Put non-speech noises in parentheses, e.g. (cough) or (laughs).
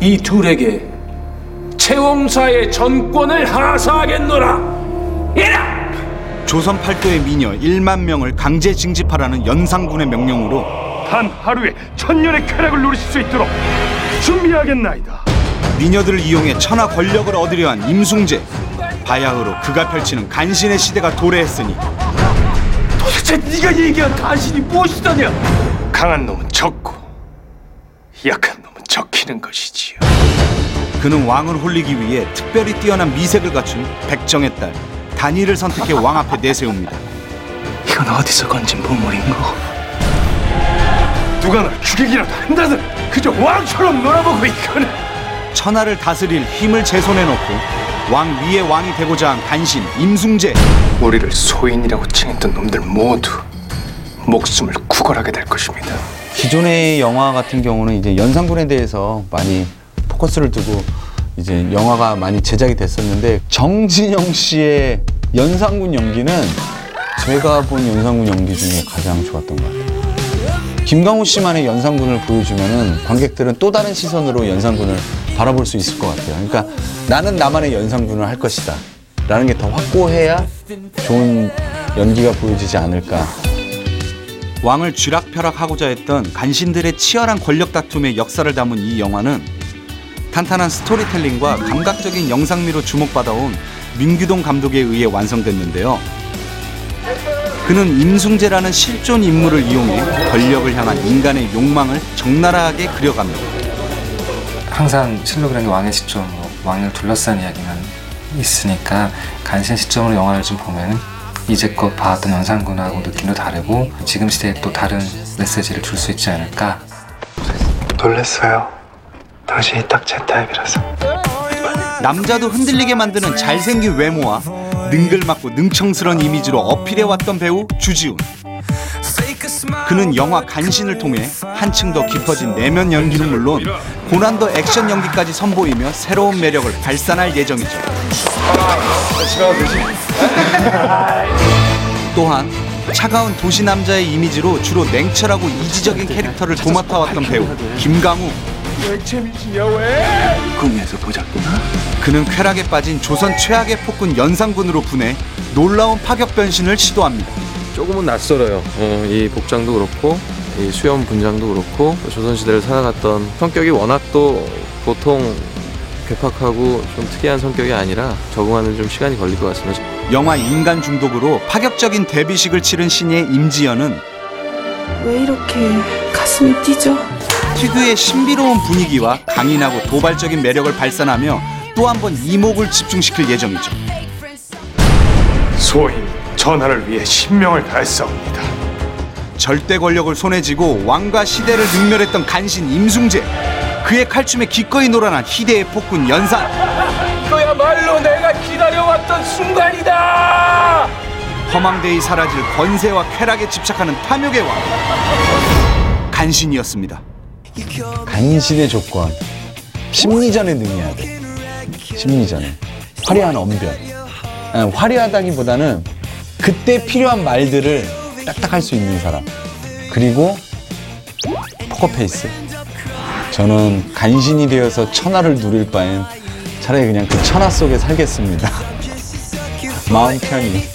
이 둘에게 채원사의 전권을 하사하겠노라. 이라! 조선 팔도의 미녀 1만 명을 강제 징집하라는 연산군의 명령으로 단 하루에 천년의 쾌락을 누리실 수 있도록 준비하겠나이다. 미녀들을 이용해 천하 권력을 얻으려 한 임숭재 바야흐로 그가 펼치는 간신의 시대가 도래했으니 도대체 네가 얘기한 간신이 무엇이더냐? 강한 놈은 적고 약한 놈은 적히는 것이지요. 그는 왕을 홀리기 위해 특별히 뛰어난 미색을 갖춘 백정의 딸 단이를 선택해 왕 앞에 내세웁니다. 이건 어디서 건진 보물인고? 누가 날 죽이기라도 한다든 그저 왕처럼 놀아보고 있거늘. 천하를 다스릴 힘을 제 손에 넣고 왕 위의 왕이 되고자 한 간신 임숭재 우리를 소인이라고 칭했던 놈들 모두 목숨을 구걸하게 될 것입니다. 기존의 영화 같은 경우는 이제 연산군에 대해서 많이 포커스를 두고 이제 영화가 많이 제작이 됐었는데 정진영 씨의 연산군 연기는 제가 본 연산군 연기 중에 가장 좋았던 것 같아요. 김강호 씨만의 연산군을 보여주면은 관객들은 또 다른 시선으로 연산군을 바라볼 수 있을 것 같아요. 그러니까 나는 나만의 연산군을 할 것이다. 라는 게 더 확고해야 좋은 연기가 보여지지 않을까. 왕을 쥐락펴락하고자 했던 간신들의 치열한 권력 다툼의 역사를 담은 이 영화는 탄탄한 스토리텔링과 감각적인 영상미로 주목받아온 민규동 감독에 의해 완성됐는데요. 그는 임숭재라는 실존 인물을 이용해 권력을 향한 인간의 욕망을 적나라하게 그려갑니다. 항상 실록이라는 게 왕의 시점, 뭐 왕을 둘러싼 이야기만 있으니까 간신 시점으로 영화를 좀 보면은 이제껏 봐왔던 연산군하고 느낌도 다르고 지금 시대에 또 다른 메시지를 줄 수 있지 않을까 놀랬어요. 당신이 딱 제 타입이라서. 남자도 흔들리게 만드는 잘생긴 외모와 능글맞고 능청스런 이미지로 어필해왔던 배우 주지훈. 그는 영화 간신을 통해 한층 더 깊어진 내면 연기는 물론 고난도 액션 연기까지 선보이며 새로운 매력을 발산할 예정이죠. 또한 차가운 도시 남자의 이미지로 주로 냉철하고 이지적인 캐릭터를 도맡아왔던 배우 김강우. 꿈에서 보자꾸나. 그는 쾌락에 빠진 조선 최악의 폭군 연산군으로 분해 놀라운 파격 변신을 시도합니다. 조금은 낯설어요. 어, 이 복장도 그렇고 이 수염 분장도 그렇고 조선시대를 살아갔던 성격이 워낙 또 보통 괴팍하고 좀 특이한 성격이 아니라 적응하는 좀 시간이 걸릴 것 같습니다. 영화 인간 중독으로 파격적인 데뷔식을 치른 신예 임지연은 왜 이렇게 가슴이 뛰죠? 특유의 신비로운 분위기와 강인하고 도발적인 매력을 발산하며 또 한 번 이목을 집중시킬 예정이죠. 소인 전하를 위해 신명을 다했사옵니다. 절대 권력을 손에 쥐고 왕과 시대를 능멸했던 간신 임숭재. 그의 칼춤에 기꺼이 놀아난 희대의 폭군 연산. 이거야말로 내가 기다려왔던 순간이다. 허망대이 사라질 권세와 쾌락에 집착하는 탐욕의 왕. 간신이었습니다. 간신의 조건 심리전에 능해야 돼 심리전에 화려한 언변 아니, 화려하다기보다는 그때 필요한 말들을 딱딱 할 수 있는 사람. 그리고 포커페이스. 저는 간신이 되어서 천하를 누릴 바엔 차라리 그냥 그 천하 속에 살겠습니다. (laughs) 마음 편히